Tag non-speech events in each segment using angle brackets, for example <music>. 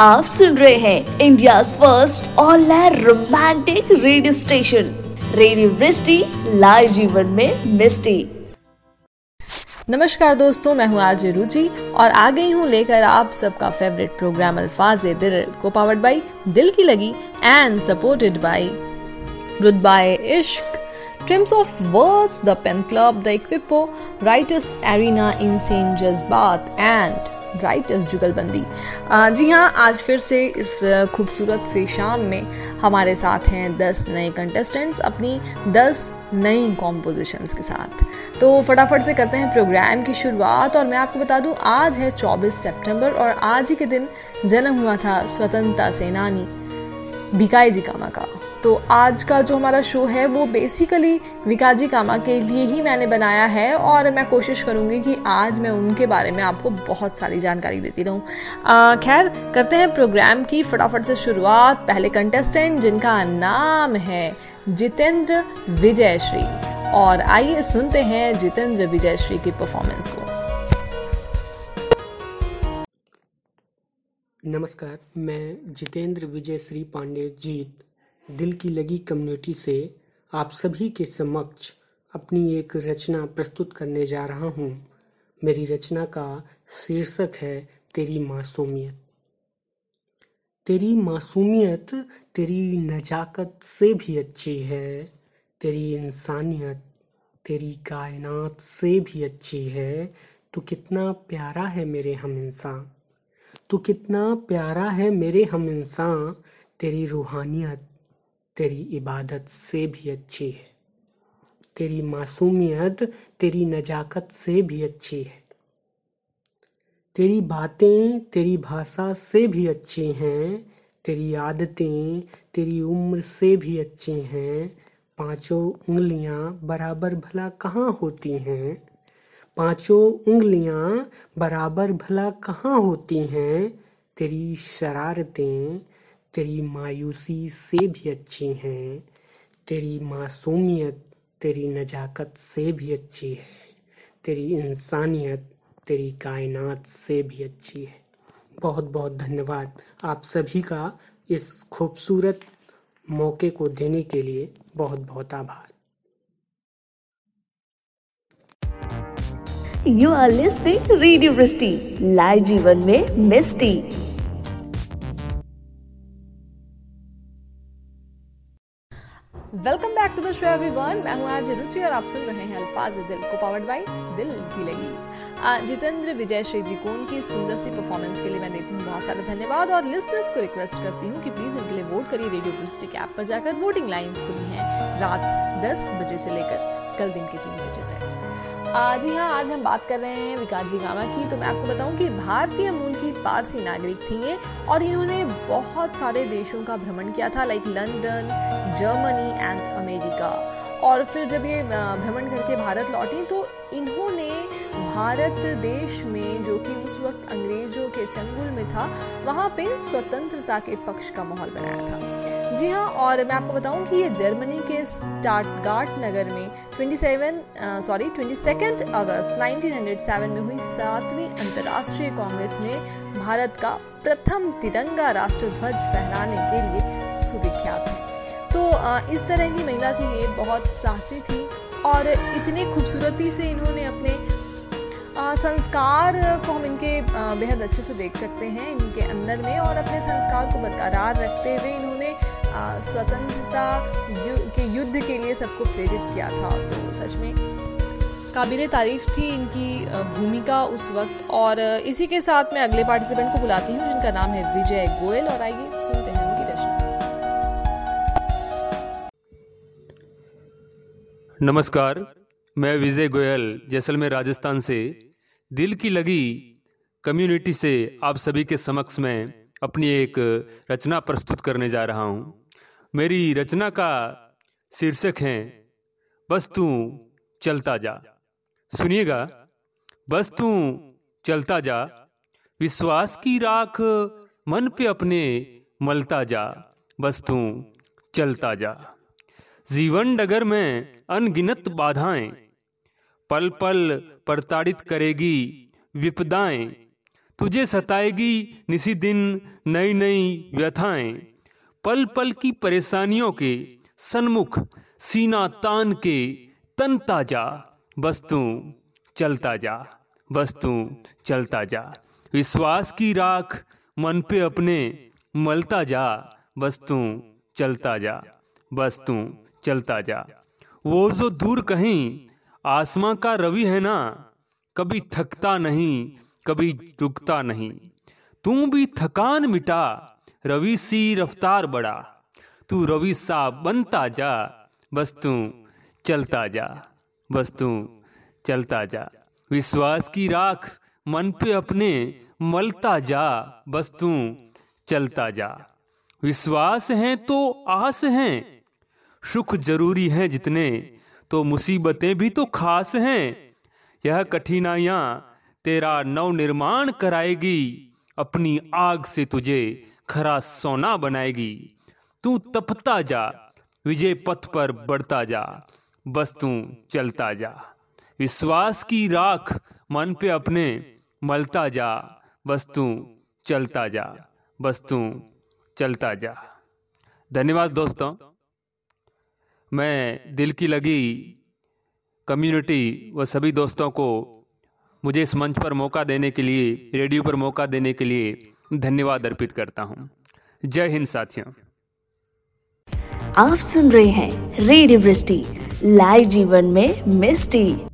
आप सुन रहे हैं India first all romantic radio station radio Vrishti live जीवन में मिस्टी नमस्कार दोस्तों मैं हूँ आज रुचि और आ गई हूँ लेकर आप सबका फेवरेट प्रोग्राम अल्फाज दिल को पावर्ड बाई दिल की लगी एंड सपोर्टेड बाई रुदबाए इश्क Trims of Words, The Pen Club, The Equipo, Writers Arena, Insane Jazbat and writers जुगलबंदी। जी हाँ आज फिर से इस खूबसूरत से शाम में हमारे साथ हैं दस नए कंटेस्टेंट्स अपनी दस नई कॉम्पोजिशंस के साथ। तो फटाफट से करते हैं प्रोग्राम की शुरुआत और मैं आपको बता दूँ, आज है 24 सितंबर और आज ही के दिन जन्म हुआ था स्वतंत्रता सेनानी भिकाई जी कामा का तो आज का जो हमारा शो है, वो बेसिकली विकाजी कामा के लिए ही मैंने बनाया है और मैं कोशिश करूँगी कि आज मैं उनके बारे में आपको बहुत सारी जानकारी देती रहूँ। खैर, करते हैं प्रोग्राम की फटाफट से शुरुआत। पहले कंटेस्टेंट जिनका नाम है जितेंद्र विजय श्री और आइए सुनते हैं जितेंद्र विजय श्री की परफॉर्मेंस को। नमस्कार, मैं जितेंद्र विजय श्री पांडे जीत दिल की लगी कम्युनिटी से आप सभी के समक्ष अपनी एक रचना प्रस्तुत करने जा रहा हूँ। मेरी रचना का शीर्षक है, तेरी मासूमियत। तेरी मासूमियत तेरी नजाकत से भी अच्छी है। तेरी इंसानियत तेरी कायनात से भी अच्छी है। तो कितना प्यारा है मेरे हम इंसान। तू कितना प्यारा है मेरे हम इंसान। तेरी रूहानियत तेरी इबादत से भी अच्छी है। तेरी मासूमियत, तेरी नजाकत से भी अच्छी है। तेरी बातें, तेरी भाषा से भी अच्छी हैं। तेरी आदतें, तेरी उम्र से भी अच्छी हैं। पाँचों उंगलियाँ बराबर भला कहाँ होती हैं? पाँचों उंगलियाँ बराबर भला कहाँ होती हैं? तेरी शरारतें तेरी मायूसी से भी अच्छी हैं, तेरी मासूमियत तेरी नजाकत से भी अच्छी है, तेरी इंसानियत तेरी कायनात से भी अच्छी है। बहुत बहुत धन्यवाद आप सभी का इस खूबसूरत मौके को देने के लिए बहुत बहुत आभार you are listening radio live जीवन में मिस्टी। Welcome back to the show everyone मैं हूँ आज रुचि और आप सुन रहे हैं अल्फाज दिल को पावर्ड बाय दिल की लगी। जितेंद्र विजय श्री जी को उनकी सुंदर सी परफॉर्मेंस के लिए मैं देती हूँ बहुत सारा धन्यवाद और लिसनर्स को रिक्वेस्ट करती हूँ कि प्लीज़ इनके लिए वोट करिए रेडियो फुलस्टिक ऐप पर जाकर वोटिंग लाइंस खुली हैं रात 10 बजे से लेकर कल दिन के तीन बजे तक। जी हाँ आज हम बात कर रहे हैं विकास जी गामा की। तो मैं आपको बताऊँ कि भारतीय मूल की पारसी नागरिक थी ये और इन्होंने बहुत सारे देशों का भ्रमण किया था like London Germany and America. और फिर जब ये भ्रमण करके भारत लौटी तो इन्होंने भारत देश में, जो कि उस वक्त अंग्रेज़ों के चंगुल में था, वहाँ पे स्वतंत्रता के पक्ष का माहौल बनाया था। जी हाँ और मैं आपको बताऊँ कि ये जर्मनी के स्टार्टगार्ट नगर में 27 सॉरी ट्वेंटी अगस्त 1907 में हुई सातवीं अंतर्राष्ट्रीय कांग्रेस में भारत का प्रथम तिरंगा राष्ट्रध्वज फहराने के लिए सुविख्यात इस तरह की महिला थी ये बहुत साहसी थी और इतनी खूबसूरती से इन्होंने अपने संस्कार को हम इनके बेहद अच्छे से देख सकते हैं इनके अंदर में और अपने संस्कार को बरकरार रखते हुए इन्होंने स्वतंत्रता यु, के युद्ध के लिए सबको प्रेरित किया था। तो सच में काबिल तारीफ़ थी इनकी भूमिका उस वक्त और इसी के साथ मैं अगले पार्टिसिपेंट को बुलाती हूँ जिनका नाम है विजय गोयल और आइए सुनते हैं। नमस्कार, मैं विजय गोयल, जैसलमेर, राजस्थान से। दिल की लगी कम्युनिटी से आप सभी के समक्ष में अपनी एक रचना प्रस्तुत करने जा रहा हूँ। मेरी रचना का शीर्षक है, बस तू चलता जा। सुनिएगा, बस तू चलता जा, विश्वास की राख मन पे अपने मलता जा, बस तू चलता जा। जीवन डगर में अनगिनत बाधाएँ। पल पल प्रताड़ित करेगी, विपदाएँ। तुझे सताएगी निसी दिन नई नई व्यथाएँ। पल पल की परेशानियों के सन्मुख, सीना तान के तन ताज़ा। बस तू चलता जा, बस तू चलता जा। विश्वास की राख मन पे अपने मलता जा, बस तू चलता जा, बस तू चलता जा। वो जो दूर कहीं, आसमां का रवि है ना, कभी थकता नहीं, कभी रुकता नहीं। तू भी थकान मिटा, रवि सी रफ्तार बढ़ा। तू रवि सा बनता जा, बस तू चलता जा, बस तू चलता जा। विश्वास की राख मन पे अपने मलता जा, बस तू चलता जा। विश्वास है तो आस है सुख ज़रूरी है जितने तो मुसीबतें भी तो खास हैं। यह कठिनाइयाँ तेरा नव निर्माण कराएगी, अपनी आग से तुझे खरा सोना बनाएगी। तू तपता जा, विजय पथ पर बढ़ता जा, बस तू चलता जा। विश्वास की राख मन पे अपने मलता जा, बस तू चलता जा, बस तू चलता जा। धन्यवाद दोस्तों। मैं दिल की लगी कम्युनिटी व सभी दोस्तों को मुझे इस मंच पर मौका देने के लिए, रेडियो पर मौका देने के लिए धन्यवाद अर्पित करता हूँ। जय हिंद साथियों। आप सुन रहे हैं रेडियो लाइव जीवन में मिस्टी।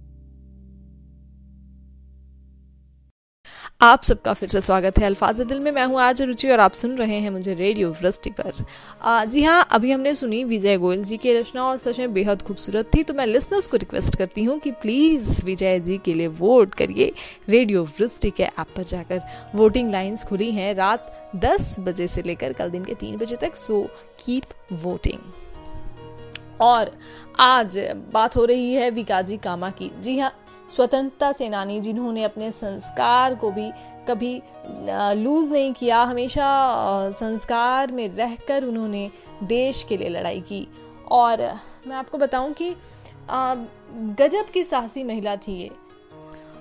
आप सबका फिर से स्वागत है अल्फाज दिल में। मैं हूँ आज रुचि और आप सुन रहे हैं मुझे रेडियो वृष्टि पर। आ, जी हाँ अभी हमने सुनी विजय गोयल जी की रचना और सच में बेहद खूबसूरत थी तो मैं लिसनर्स को रिक्वेस्ट करती हूँ कि प्लीज़ विजय जी के लिए वोट करिए रेडियो वृष्टि के ऐप पर जाकर। वोटिंग लाइन्स खुली हैं रात दस बजे से लेकर कल दिन के तीन बजे तक सो कीप वोटिंग और आज बात हो रही है विकाजी कामा की। जी हाँ स्वतंत्रता सेनानी जिन्होंने अपने संस्कार को भी कभी लूज़ नहीं किया, हमेशा संस्कार में रहकर उन्होंने देश के लिए लड़ाई की। और मैं आपको बताऊँ कि गजब की साहसी महिला थी ये।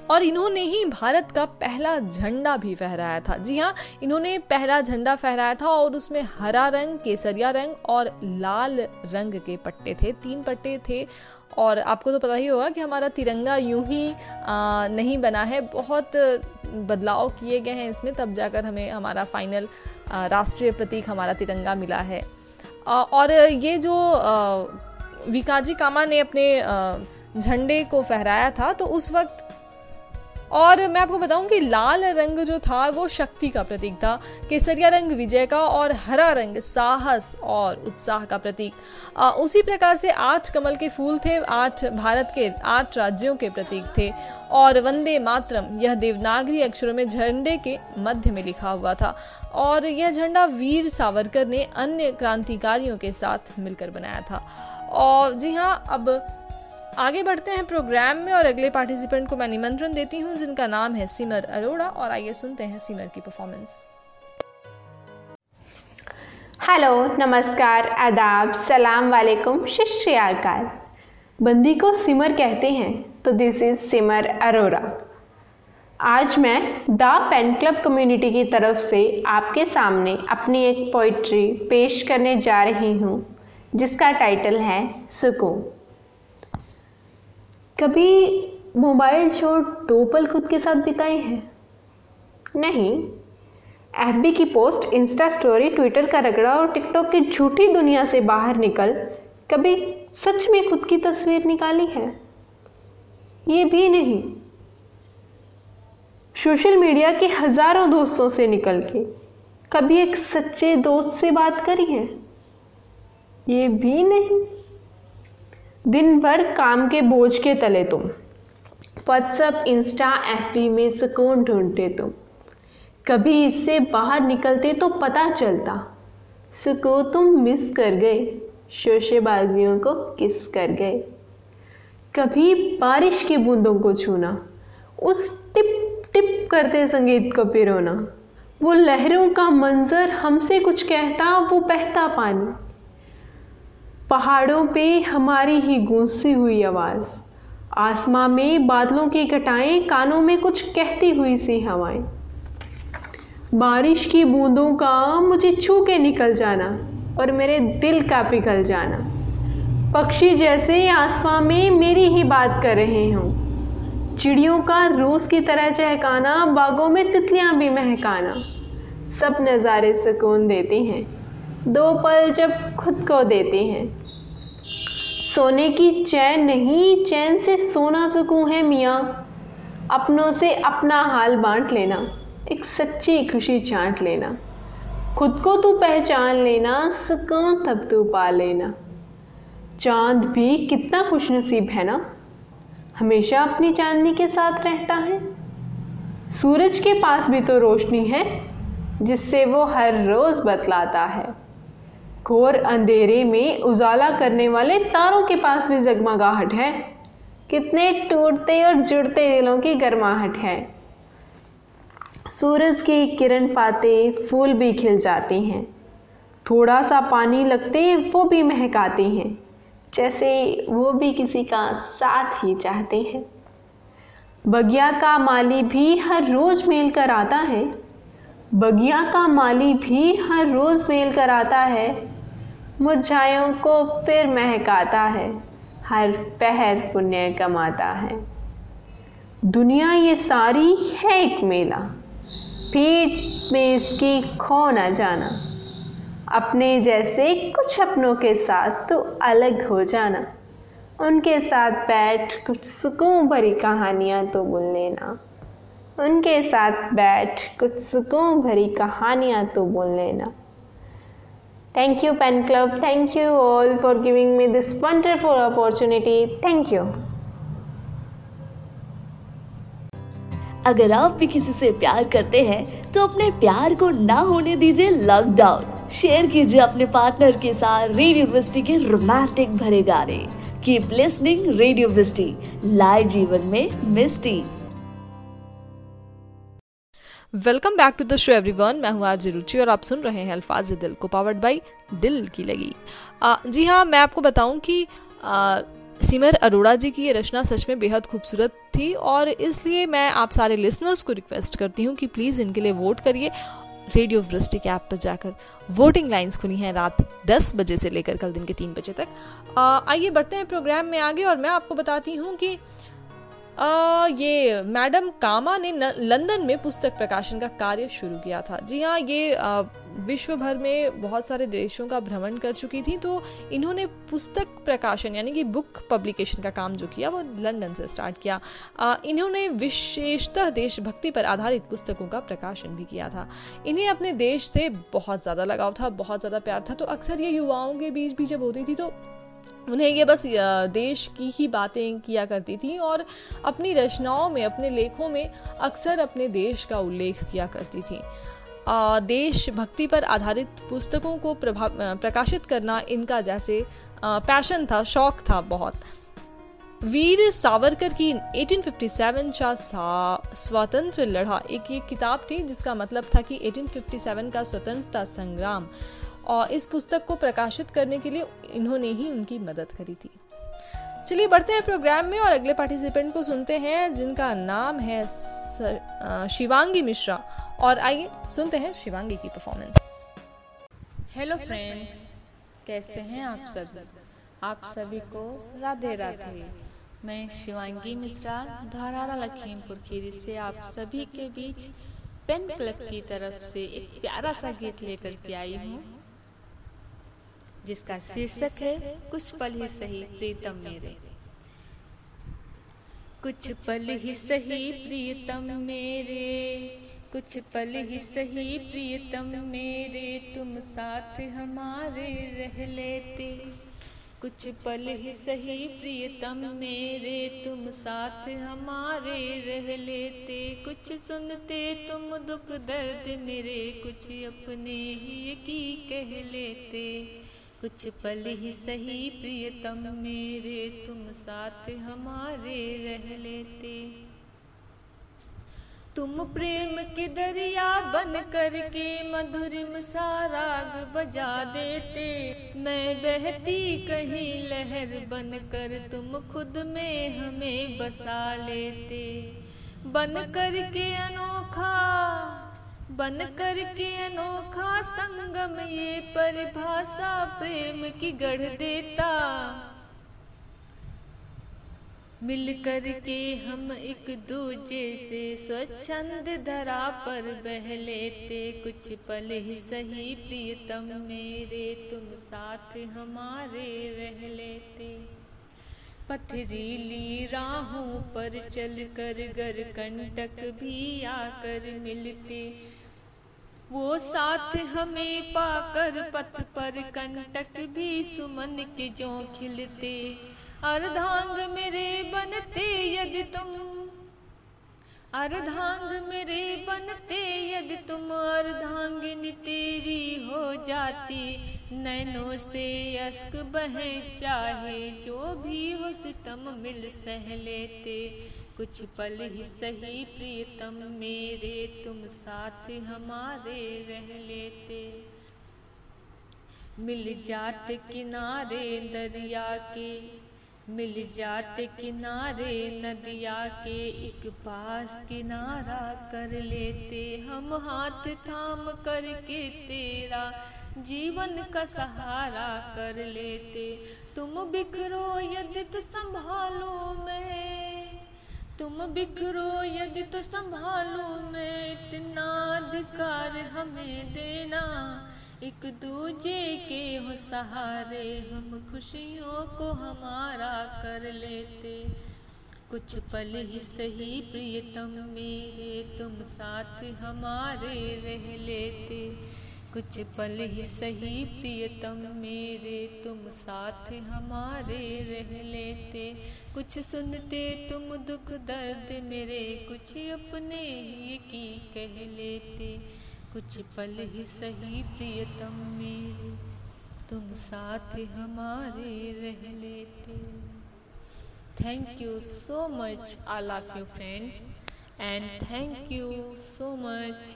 और इन्होंने ही भारत का पहला झंडा भी फहराया था। जी हाँ इन्होंने पहला झंडा फहराया था और उसमें हरा रंग, केसरिया रंग और लाल रंग के पट्टे थे, तीन पट्टे थे। और आपको तो पता ही होगा कि हमारा तिरंगा यूँ ही आ, नहीं बना है। बहुत बदलाव किए गए हैं इसमें तब जाकर हमें हमारा फाइनल राष्ट्रीय प्रतीक हमारा तिरंगा मिला है। आ, और ये जो विकाजी कामा ने अपने झंडे को फहराया था तो उस वक्त और मैं आपको बताऊँ कि लाल रंग जो था, वो शक्ति का प्रतीक था। केसरिया रंग विजय का और हरा रंग साहस और उत्साह का प्रतीक। उसी प्रकार से आठ कमल के फूल थे, आठ भारत के, आठ राज्यों के प्रतीक थे। और वंदे मातरम, यह देवनागरी अक्षरों में झंडे के मध्य में लिखा हुआ था। और यह झंडा वीर सावरकर ने अन्य क्रांतिकारियों के साथ मिलकर बनाया था। और जी हाँ अब आगे बढ़ते हैं प्रोग्राम में और अगले पार्टिसिपेंट को मैं निमंत्रण देती हूँ, जिनका नाम है सिमर अरोड़ा, और आइए सुनते हैं सिमर की परफॉर्मेंस हेलो नमस्कार, आदाब, सलाम वालेकुम शिष्याकार बंदी को सिमर कहते हैं तो दिस इज़ सिमर अरोरा आज मैं द पेन क्लब कम्युनिटी की तरफ़ से आपके सामने अपनी एक पोइट्री पेश करने जा रही हूँ, जिसका टाइटल है सुकून। कभी मोबाइल छोड़ दो पल खुद के साथ बिताए हैं? नहीं। एफबी की पोस्ट, इंस्टा स्टोरी, ट्विटर का रगड़ा और टिकटॉक की झूठी दुनिया से बाहर निकल कभी सच में खुद की तस्वीर निकाली है? ये भी नहीं। सोशल मीडिया के हज़ारों दोस्तों से निकल के कभी एक सच्चे दोस्त से बात करी है? ये भी नहीं। दिन भर काम के बोझ के तले तुम। व्हाट्सअप इंस्टा एफ़ में सुकून ढूंढते तुम। कभी इससे बाहर निकलते तो पता चलता सुकून तुम मिस कर गए, शोशेबाजियों को किस कर गए। कभी बारिश की बूंदों को छूना, उस टिप टिप करते संगीत को पिरोना। वो लहरों का मंजर हमसे कुछ कहता, वो बहता पानी। पहाड़ों पे हमारी ही गूंजती हुई आवाज़। आसमां में बादलों की घटाएँ कानों में कुछ कहती हुई सी हवाएँ। बारिश की बूंदों का मुझे छू के निकल जाना और मेरे दिल का पिघल जाना। पक्षी जैसे आसमां में मेरी ही बात कर रहे हों। चिड़ियों का रोज़ की तरह चहकाना, बागों में तितलियाँ भी महकाना। सब नज़ारे सुकून देती हैं। दो पल जब खुद को देते हैं। सोने की चैन नहीं, चैन से सोना सुकून है मियाँ। अपनों से अपना हाल बांट लेना, एक सच्ची खुशी चाट लेना। खुद को तू पहचान लेना, सुकून तब तू पा लेना। चाँद भी कितना खुशनसीब है ना? हमेशा अपनी चांदनी के साथ रहता है। सूरज के पास भी तो रोशनी है, जिससे वो हर रोज़ बतलाता है। घोर अंधेरे में उजाला करने वाले तारों के पास भी जगमगाहट है। कितने टूटते और जुड़ते दिलों की गर्माहट है। सूरज की किरण पाते फूल भी खिल जाते हैं। थोड़ा सा पानी लगते वो भी महकाते हैं, जैसे वो भी किसी का साथ ही चाहते हैं। बगिया का माली भी हर रोज़ मेल कर आता है। बगिया का माली भी हर रोज़ मेल कर आता है। मुरझायों को फिर महकाता है, हर पहर पुण्य कमाता है। दुनिया ये सारी है एक मेला, पीठ में इसकी खो न जाना। अपने जैसे कुछ अपनों के साथ तो अलग हो जाना। उनके साथ बैठ कुछ सुकून भरी कहानियाँ तो बोल लेना। उनके साथ बैठ कुछ सुकून भरी कहानियाँ तो बोल लेना। Thank you pen club thank you all for giving me this wonderful opportunity thank you अगर आप भी किसी से प्यार करते हैं तो अपने प्यार को ना होने दीजिए लॉकडाउन शेयर कीजिए अपने पार्टनर के साथ रेडियो यूनिवर्सिटी के रोमांटिक भरे गाने. Keep listening radio university live जीवन में मिस्टी welcome back to the show everyone मैं हूँ आज रुचि और आप सुन रहे हैं अल्फाज दिल को पावर्ड बाई दिल की लगी। आ, जी हाँ मैं आपको बताऊँ कि सिमर अरोड़ा जी की ये रचना सच में बेहद खूबसूरत थी और इसलिए मैं आप सारे लिसनर्स को रिक्वेस्ट करती हूँ कि प्लीज़ इनके लिए वोट करिए रेडियो वृष्टि के ऐप पर जाकर। वोटिंग लाइंस खुली हैं रात 10 बजे से लेकर कल दिन के 3 बजे तक। आइए बढ़ते हैं प्रोग्राम में आगे और मैं आपको बताती हूँ कि आ, ये मैडम कामा ने लंदन में पुस्तक प्रकाशन का कार्य शुरू किया था। जी हाँ ये आ, विश्व भर में बहुत सारे देशों का भ्रमण कर चुकी थी तो इन्होंने पुस्तक प्रकाशन यानी कि बुक पब्लिकेशन का काम जो किया वो लंदन से स्टार्ट किया। आ, इन्होंने विशेषतः देशभक्ति पर आधारित पुस्तकों का प्रकाशन भी किया था। इन्हें अपने देश से बहुत ज़्यादा लगाव था बहुत ज़्यादा प्यार था तो अक्सर ये युवाओं के बीच भी जब होती थी तो उन्हें ये बस देश की ही बातें किया करती थी और अपनी रचनाओं में, अपने लेखों में अक्सर अपने देश का उल्लेख किया करती थी। देश भक्ति पर आधारित पुस्तकों को प्रकाशित करना इनका जैसे पैशन था, शौक था बहुत। वीर सावरकर की 1857 चा स्वतंत्र लड़ा एक ये किताब थी जिसका मतलब था कि 1857 का स्वतंत्रता संग्राम। और इस पुस्तक को प्रकाशित करने के लिए इन्होंने ही उनकी मदद करी थी। चलिए बढ़ते हैं प्रोग्राम में और अगले पार्टिसिपेंट को सुनते हैं, जिनका नाम है शिवांगी मिश्रा। और आइए सुनते हैं शिवांगी की परफॉर्मेंस हेलो फ्रेंड्स कैसे हैं आप सभी? आप सभी को राधे राधे। मैं शिवांगी मिश्रा, धारारा लखीमपुर खीरी से आप सभी के बीच पेन क्लब की तरफ़ से एक प्यारा सा गीत लेकर के आई हूँ। जिसका शीर्षक है कुछ पल ही सही प्रीतम मेरे। कुछ पल ही सही प्रियतम मेरे। कुछ पल ही सही प्रियतम मेरे। तुम साथ हमारे रह लेते। कुछ पल ही सही प्रियतम मेरे। तुम साथ हमारे रह लेते। कुछ सुनते तुम दुख दर्द मेरे। कुछ अपने ही की कह लेते। कुछ पल ही सही, प्रियतम मेरे, तुम साथ हमारे रह लेते। तुम प्रेम के दरिया बन कर के मधुरिम सा राग बजा देते। मैं बहती कहीं लहर बन कर तुम खुद में हमें बसा लेते। बन कर के अनोखा बन कर के अनोखा संगम ये परिभाषा प्रेम की गढ़ देता। मिल कर के हम एक दूजे से स्वच्छंद धरा पर बह लेते। कुछ पल ही सही प्रियतम मेरे, तुम साथ हमारे रह लेते। पथरीली राहों पर चल कर गर कंटक भी आकर मिलते। वो साथ हमें पाकर पथ पर कंटक भी सुमन के जो खिलते, अर्धांग मेरे बनते यदि तुम अर्धांग मेरे बनते, यदि तुम अर्धांगिनी तेरी हो जाती। नैनों से अश्क बहे, चाहे जो भी हो सितम मिल सह लेते। कुछ पल ही सही प्रियतम मेरे तुम साथ हमारे रह लेते। मिल जाते किनारे दरिया के मिल जाते किनारे, नदिया के एक पास किनारा कर लेते। हम हाथ थाम करके तेरा जीवन का सहारा कर लेते। तुम बिखरो, यदि तो संभालो मैं। तुम बिखरो, यदि तो संभालो मैं। इतना अधिकार हमें देना एक दूजे के हो सहारे, हम खुशियों को हमारा कर लेते। कुछ पल ही सही, प्रियतम मेरे, तुम साथ हमारे रह लेते। कुछ पल ही सही, प्रियतम मेरे, तुम साथ हमारे रह लेते। कुछ सुनते तुम दुख दर्द मेरे, कुछ अपने ही की कह लेते। कुछ पल ही सही प्रियतम मेरे। तुम साथ हमारे रह लेते। Thank you so much I love you friends and thank you so much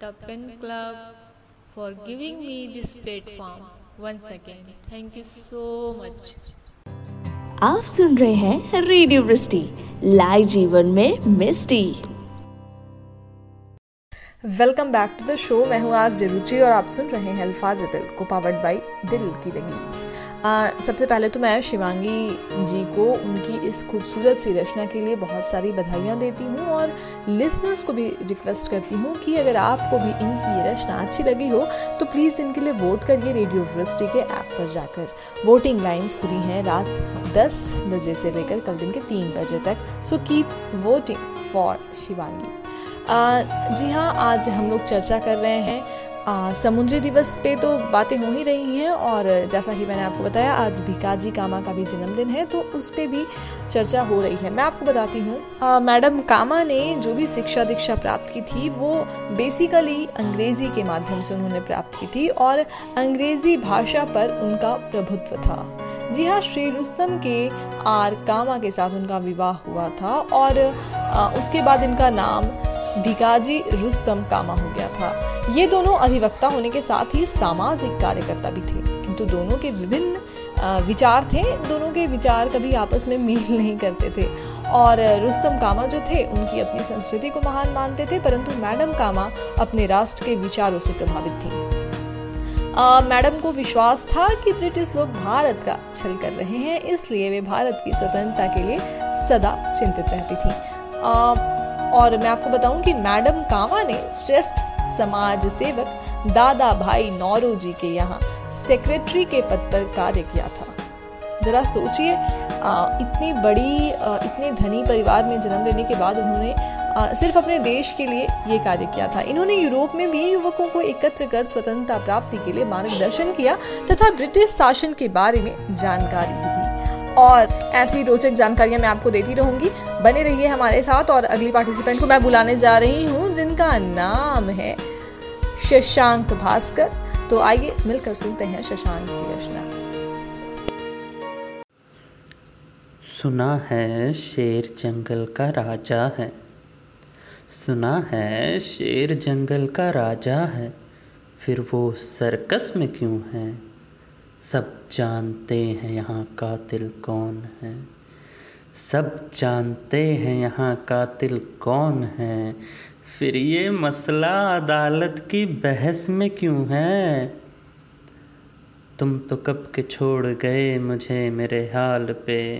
the pen club for giving me this platform once again thank you so much आप सुन रहे हैं रेडियो वृष्टि लाइव जीवन में मिस्टी। Welcome back to the show मैं हूँ आज जरूची और आप सुन रहे हैं अल्फाज दिल को पावर्ड बाई दिल की लगी। सबसे पहले तो मैं शिवांगी जी को उनकी इस खूबसूरत सी रचना के लिए बहुत सारी बधाइयाँ देती हूँ और लिसनर्स को भी रिक्वेस्ट करती हूँ कि अगर आपको भी इनकी ये रचना अच्छी लगी हो तो प्लीज़ इनके लिए वोट करिए रेडियो वृष्टि के ऐप पर जाकर। वोटिंग लाइन्स खुली हैं रात 10 बजे से लेकर कल दिन के तीन बजे तक। So keep voting for Shivangi. जी हाँ आज हम लोग चर्चा कर रहे हैं आ, समुद्री दिवस पे तो बातें हो ही रही हैं और जैसा कि मैंने आपको बताया आज भिकाजी कामा का भी जन्मदिन है तो उस पर भी चर्चा हो रही है। मैं आपको बताती हूँ मैडम कामा ने जो भी शिक्षा दीक्षा प्राप्त की थी वो बेसिकली अंग्रेज़ी के माध्यम से उन्होंने प्राप्त की थी और अंग्रेज़ी भाषा पर उनका प्रभुत्व था। जी हाँ श्री रुस्तम के आर कामा के साथ उनका विवाह हुआ था और आ, उसके बाद इनका नाम भिकाजी रुस्तम कामा हो गया था। ये दोनों अधिवक्ता होने के साथ ही सामाजिक कार्यकर्ता भी थे। किंतु दोनों के विभिन्न विचार थे, दोनों के विचार कभी आपस में मेल <laughs> नहीं करते थे। और रुस्तम कामा जो थे, उनकी अपनी संस्कृति को महान मानते थे, परंतु मैडम कामा अपने राष्ट्र के विचारों से प्रभावित थी। मैडम को विश्वास था कि ब्रिटिश लोग भारत का छल कर रहे हैं, इसलिए वे भारत की स्वतंत्रता के लिए सदा चिंतित रहती थी। और मैं आपको बताऊँ कि मैडम कामा ने श्रेष्ठ समाज सेवक दादा भाई नौरो जी के यहाँ सेक्रेटरी के पद पर कार्य किया था। जरा सोचिए इतनी बड़ी इतने धनी परिवार में जन्म लेने के बाद उन्होंने सिर्फ़ अपने देश के लिए ये कार्य किया था। इन्होंने यूरोप में भी युवकों को एकत्र कर स्वतंत्रता प्राप्ति के लिए मार्गदर्शन किया तथा ब्रिटिश शासन के बारे में जानकारी और ऐसी रोचक जानकारियाँ मैं आपको देती रहूँगी। बने रहिए हमारे साथ और अगली पार्टिसिपेंट को मैं बुलाने जा रही हूँ, जिनका नाम है शशांक भास्कर। तो आइए मिलकर सुनते हैं शशांक की रचना। सुना है शेर जंगल का राजा है। सुना है शेर जंगल का राजा है। फिर वो सर्कस में क्यों है? सब जानते हैं यहाँ कातिल कौन है। सब जानते हैं यहाँ कातिल कौन है। फिर ये मसला अदालत की बहस में क्यों है? तुम तो कब के छोड़ गए मुझे मेरे हाल पे?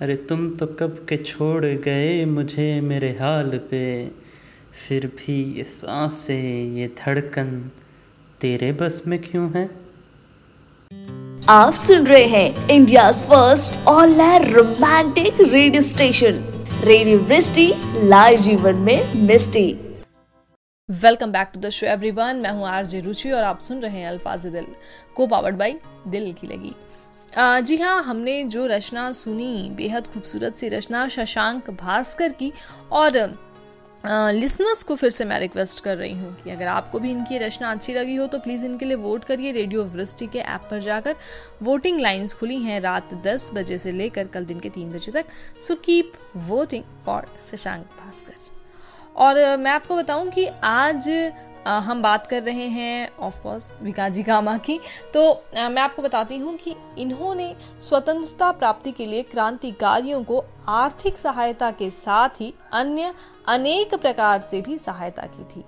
अरे तुम तो कब के छोड़ गए मुझे मेरे हाल पे? फिर भी ये साँसें, ये धड़कन तेरे बस में क्यों है? आप सुन रहे हैं India first online romantic radio station radio Vrishti live जीवन में मिस्टी welcome back to the show everyone मैं हूँ आरजे रुचि और आप सुन रहे हैं अल्फाज दिल को पावर्ड बाई दिल की लगी। आ, जी हाँ हमने जो रचना सुनी बेहद खूबसूरत सी रचना शशांक भास्कर की और लिसनर्स को फिर से मैं रिक्वेस्ट कर रही हूँ कि अगर आपको भी इनकी रचना अच्छी लगी हो तो प्लीज़ इनके लिए वोट करिए रेडियो वृष्टि के ऐप पर जाकर। वोटिंग लाइंस खुली हैं रात 10 बजे से लेकर कल दिन के तीन बजे तक। So keep voting for Shashank Bhaskar. और मैं आपको बताऊँ कि आज हम बात कर रहे हैं ऑफ़ कोर्स विकाजी कामा की। तो मैं आपको बताती हूँ कि इन्होंने स्वतंत्रता प्राप्ति के लिए क्रांतिकारियों को आर्थिक सहायता के साथ ही अन्य अनेक प्रकार से भी सहायता की थी।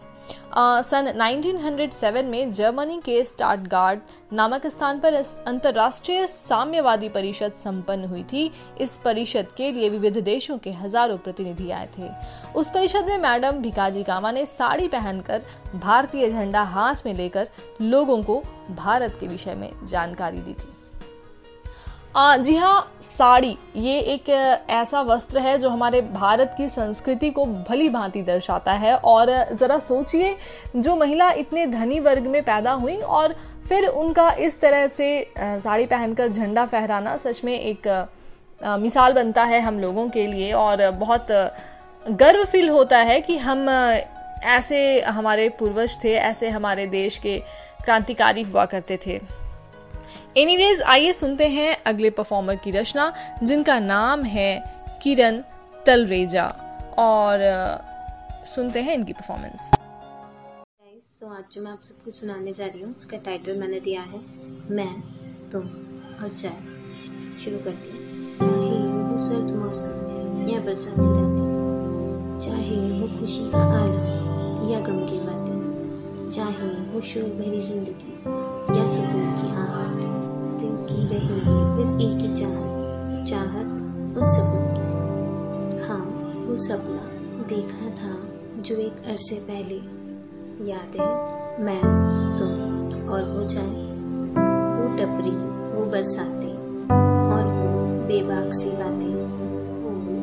सन 1907 में जर्मनी के स्टार्टगार्ड नामक स्थान पर अंतरराष्ट्रीय साम्यवादी परिषद संपन्न हुई थी। इस परिषद के लिए विविध देशों के हज़ारों प्रतिनिधि आए थे। उस परिषद में मैडम भिकाजी कामा ने साड़ी पहनकर भारतीय झंडा हाथ में लेकर लोगों को भारत के विषय में जानकारी दी थी। आ, जी हाँ साड़ी ये एक ऐसा वस्त्र है जो हमारे भारत की संस्कृति को भली भांति दर्शाता है और ज़रा सोचिए जो महिला इतने धनी वर्ग में पैदा हुई और फिर उनका इस तरह से साड़ी पहनकर झंडा फहराना सच में एक मिसाल बनता है हम लोगों के लिए और बहुत गर्व फील होता है कि हम ऐसे हमारे पूर्वज थे ऐसे हमारे देश के क्रांतिकारी हुआ करते थे। एनीवेज आइए सुनते हैं अगले परफॉर्मर की रचना जिनका नाम है किरण तलरेजा। और सुनते हैं इनकी परफॉर्मेंस so, आज जो मैं आप सबको सुनाने जा रही हूँ उसका टाइटल मैंने दिया है मैं तुम और चाय। शुरू करती हूँ। चाहे वो सर्द मौसम या बरसाती रातें चाहे वो खुशी का आलम या गम की बातें चाहे वो शोर भरी ज़िंदगी या सुकून की आहट दिन की रही बस एक ही चाहत चाहत उस सपने की। हाँ वो सपना देखा था जो एक अरसे पहले। याद है मैं तुम और वो चाय। वो टपरी, वो बरसाते और वो बेबाक सी बातें।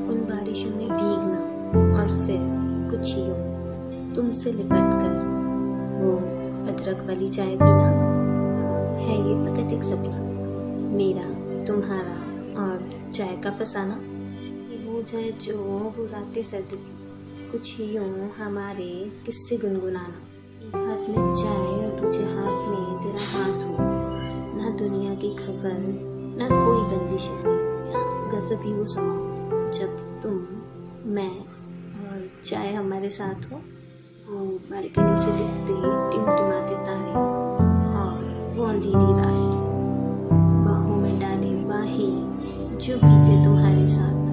उन बारिशों में भीगना और फिर कुछ ही तुमसे लिपट कर वो अदरक वाली चाय पीना। है ये प्राकृतिक सपना। मेरा, तुम्हारा और चाय का फसाना। ये वो जाए जो वो रातें सर्द सी। कुछ ही यूँ हमारे किस्से गुनगुनाना। एक हाथ में चाय और दूसरे हाथ में तेरा हाथ हो। ना दुनिया की खबर, ना कोई बंदिश है। गजब ही वो समा। जब तुम, मैं और चाय हमारे साथ हो, वो बालकनी से दिखते, टिमटिमाते तारे। वो अंधेरी रात जो पीते तुम्हारे साथ।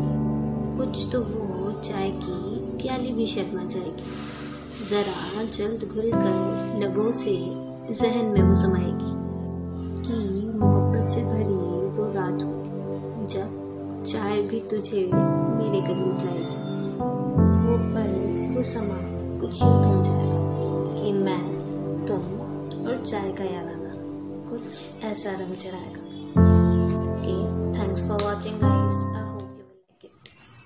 कुछ तो वो चाय की प्याली भी शर्मा जाएगी जरा जल्द घुल कर, लबों से जहन में वो समाएगी कि मोहब्बत से भरी वो रात हो, जब चाय भी तुझे मेरे करीब लाएगी वो पल, वो समा कुछ यूँ थम जाएगा कि मैं तुम और चाय का आना कुछ ऐसा रंग चढ़ाएगा। Okay thanks for watching guys I hope you like it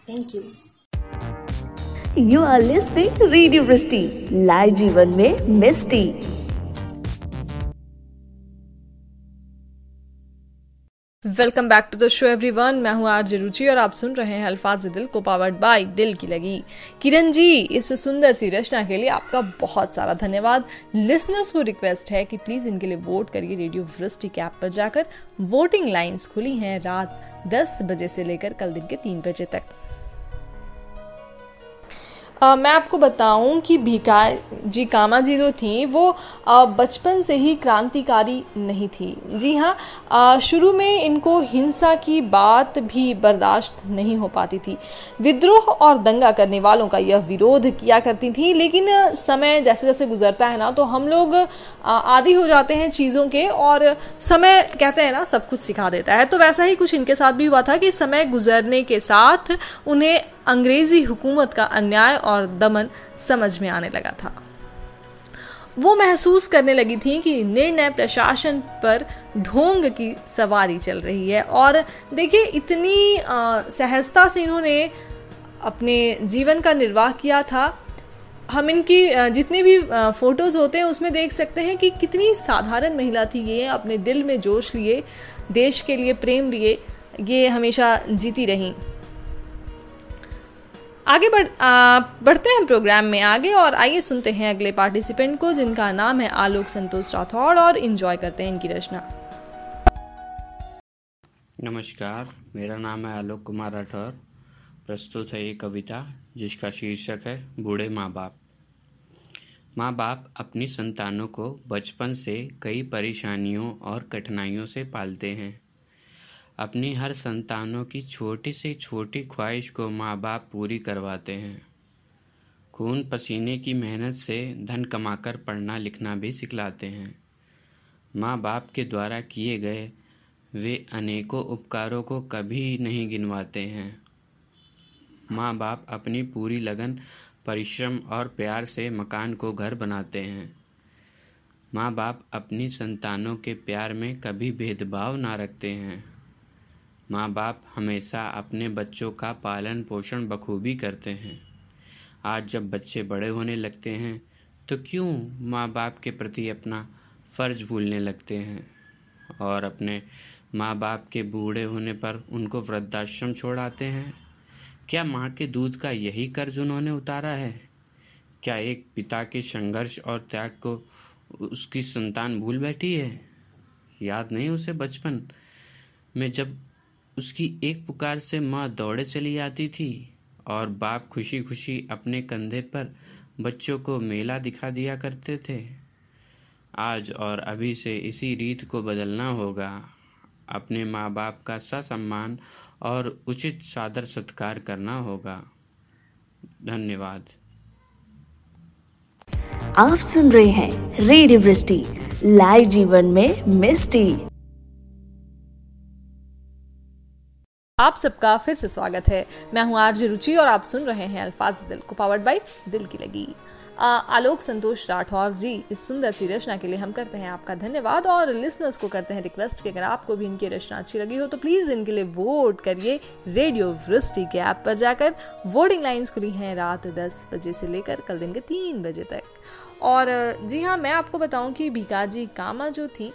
thank you you are listening radio live जीवन में मिस्टी welcome back to the show everyone मैं हूँ आर रुचि और आप सुन रहे हैं अल्फाज दिल को पावर्ड बाय दिल की लगी। किरण जी, इस सुंदर सी रचना के लिए आपका बहुत सारा धन्यवाद। लिसनर्स को रिक्वेस्ट है कि प्लीज़ इनके लिए वोट करिए रेडियो वृष्टि के ऐप पर जाकर। वोटिंग लाइंस खुली हैं रात 10 बजे से लेकर कल दिन के तीन बजे तक। आ, मैं आपको बताऊँ कि भीका जी कामा जी जो थी वो बचपन से ही क्रांतिकारी नहीं थी। जी हाँ शुरू में इनको हिंसा की बात भी बर्दाश्त नहीं हो पाती थी। विद्रोह और दंगा करने वालों का यह विरोध किया करती थी लेकिन समय जैसे जैसे गुजरता है ना तो हम लोग आदि हो जाते हैं चीज़ों के और समय कहते हैं ना सब कुछ सिखा देता है। तो वैसा ही कुछ इनके साथ भी हुआ था कि समय गुजरने के साथ उन्हें अंग्रेज़ी हुकूमत का अन्याय और दमन समझ में आने लगा था। वो महसूस करने लगी थी कि निर्णय प्रशासन पर ढोंग की सवारी चल रही है और देखिए, इतनी सहजता से इन्होंने अपने जीवन का निर्वाह किया था। हम इनकी जितने भी फ़ोटोज़ होते हैं, उसमें देख सकते हैं कि कितनी साधारण महिला थी ये, अपने दिल में जोश लिए, देश के लिए प्रेम लिए, ये हमेशा जीती रहीं। आगे बढ़ आ, बढ़ते हैं प्रोग्राम में आगे और आइए सुनते हैं अगले पार्टिसिपेंट को जिनका नाम है आलोक संतोष राठौड़ और इन्जॉय करते हैं इनकी रचना। नमस्कार मेरा नाम है आलोक कुमार राठौर। प्रस्तुत है ये कविता जिसका शीर्षक है बूढ़े माँ बाप माँ बाप अपनी संतानों को बचपन से कई परेशानियों और कठिनाइयों से पालते हैं। अपनी हर संतानों की छोटी से छोटी ख्वाहिश को माँ बाप पूरी करवाते हैं। खून पसीने की मेहनत से धन कमाकर पढ़ना लिखना भी सिखलाते हैं। माँ बाप के द्वारा किए गए वे अनेकों उपकारों को कभी नहीं गिनवाते हैं। माँ बाप अपनी पूरी लगन, परिश्रम और प्यार से मकान को घर बनाते हैं। माँ बाप अपनी संतानों के प्यार में कभी भेदभाव ना रखते हैं। माँ बाप हमेशा अपने बच्चों का पालन पोषण बखूबी करते हैं। आज जब बच्चे बड़े होने लगते हैं तो क्यों माँ बाप के प्रति अपना फ़र्ज़ भूलने लगते हैं? और अपने माँ बाप के बूढ़े होने पर उनको वृद्धाश्रम छोड़ाते हैं? क्या माँ के दूध का यही कर्ज उन्होंने उतारा है? क्या एक पिता के संघर्ष और त्याग को उसकी संतान भूल बैठी है? याद नहीं उसे बचपन में जब उसकी एक पुकार से माँ दौड़े चली आती थी और बाप खुशी खुशी अपने कंधे पर बच्चों को मेला दिखा दिया करते थे। आज और अभी से इसी रीत को बदलना होगा। अपने माँ बाप का ससम्मान और उचित सादर सत्कार करना होगा। धन्यवाद। आप सुन रहे हैं रेडियो लाइव जीवन में मिस्टी। आप सबका फिर से स्वागत है। मैं हूँ आरजे रुचि और आप सुन रहे हैं अल्फाज दिल को पावर्ड बाई दिल की लगी। आलोक संतोष राठौर जी, इस सुंदर सी रचना के लिए हम करते हैं आपका धन्यवाद और लिसनर्स को करते हैं रिक्वेस्ट कि अगर आपको भी इनकी रचना अच्छी लगी हो तो प्लीज़ इनके लिए वोट करिए रेडियो वृष्टि के ऐप पर जाकर। वोटिंग लाइन्स खुली हैं रात दस बजे से लेकर कल दिन के तीन बजे तक। और, जी हाँ मैं आपको बताऊँ कि भिकाजी कामा जो थी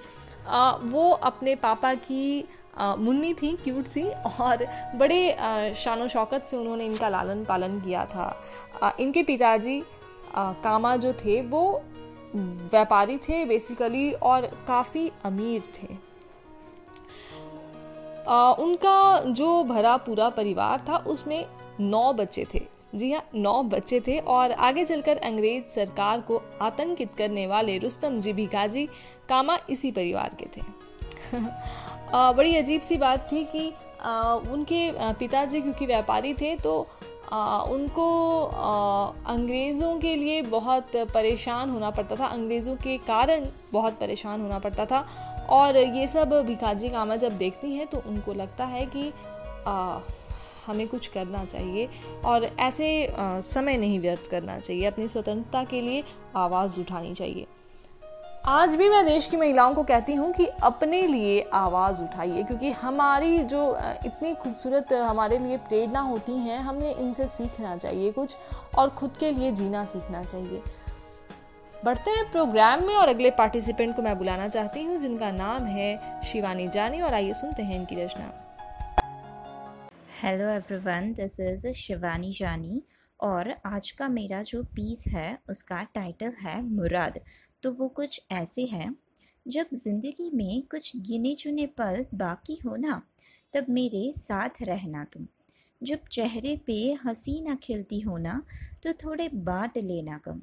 वो अपने पापा की मुन्नी थी क्यूट सी, और बड़े शान शौकत से उन्होंने इनका लालन पालन किया था। इनके पिताजी कामा जो थे, वो व्यापारी थे बेसिकली और काफ़ी अमीर थे। उनका जो भरा पूरा परिवार था, उसमें नौ बच्चे थे। जी हाँ नौ बच्चे थे, और आगे चलकर अंग्रेज़ सरकार को आतंकित करने वाले रुस्तम जी भिकाजी कामा इसी परिवार के थे। <laughs> बड़ी अजीब सी बात थी कि उनके पिताजी क्योंकि व्यापारी थे तो उनको अंग्रेज़ों के लिए बहुत परेशान होना पड़ता था। अंग्रेज़ों के कारण बहुत परेशान होना पड़ता था। और ये सब भिखाजी कामा जब देखती हैं तो उनको लगता है कि आ, हमें कुछ करना चाहिए और ऐसे आ, समय नहीं व्यर्थ करना चाहिए। अपनी स्वतंत्रता के लिए आवाज़ उठानी चाहिए। आज भी मैं देश की महिलाओं को कहती हूँ कि अपने लिए आवाज़ उठाइए, क्योंकि हमारी जो इतनी खूबसूरत हमारे लिए प्रेरणा होती हैं, हमें इनसे सीखना चाहिए कुछ और खुद के लिए जीना सीखना चाहिए। बढ़ते हैं प्रोग्राम में और अगले पार्टिसिपेंट को मैं बुलाना चाहती हूँ, जिनका नाम है शिवानी जानी, और आइए सुनते हैं इनकी रचना। Hello everyone this is Shivani Jani, और आज का मेरा जो पीस है, उसका टाइटल है मुराद। तो वो कुछ ऐसे हैं। जब ज़िंदगी में कुछ गिने चुने पल बाकी हो ना, तब मेरे साथ रहना तुम। जब चेहरे पे हँसी ना खिलती हो ना तो थोड़े बांट लेना कम।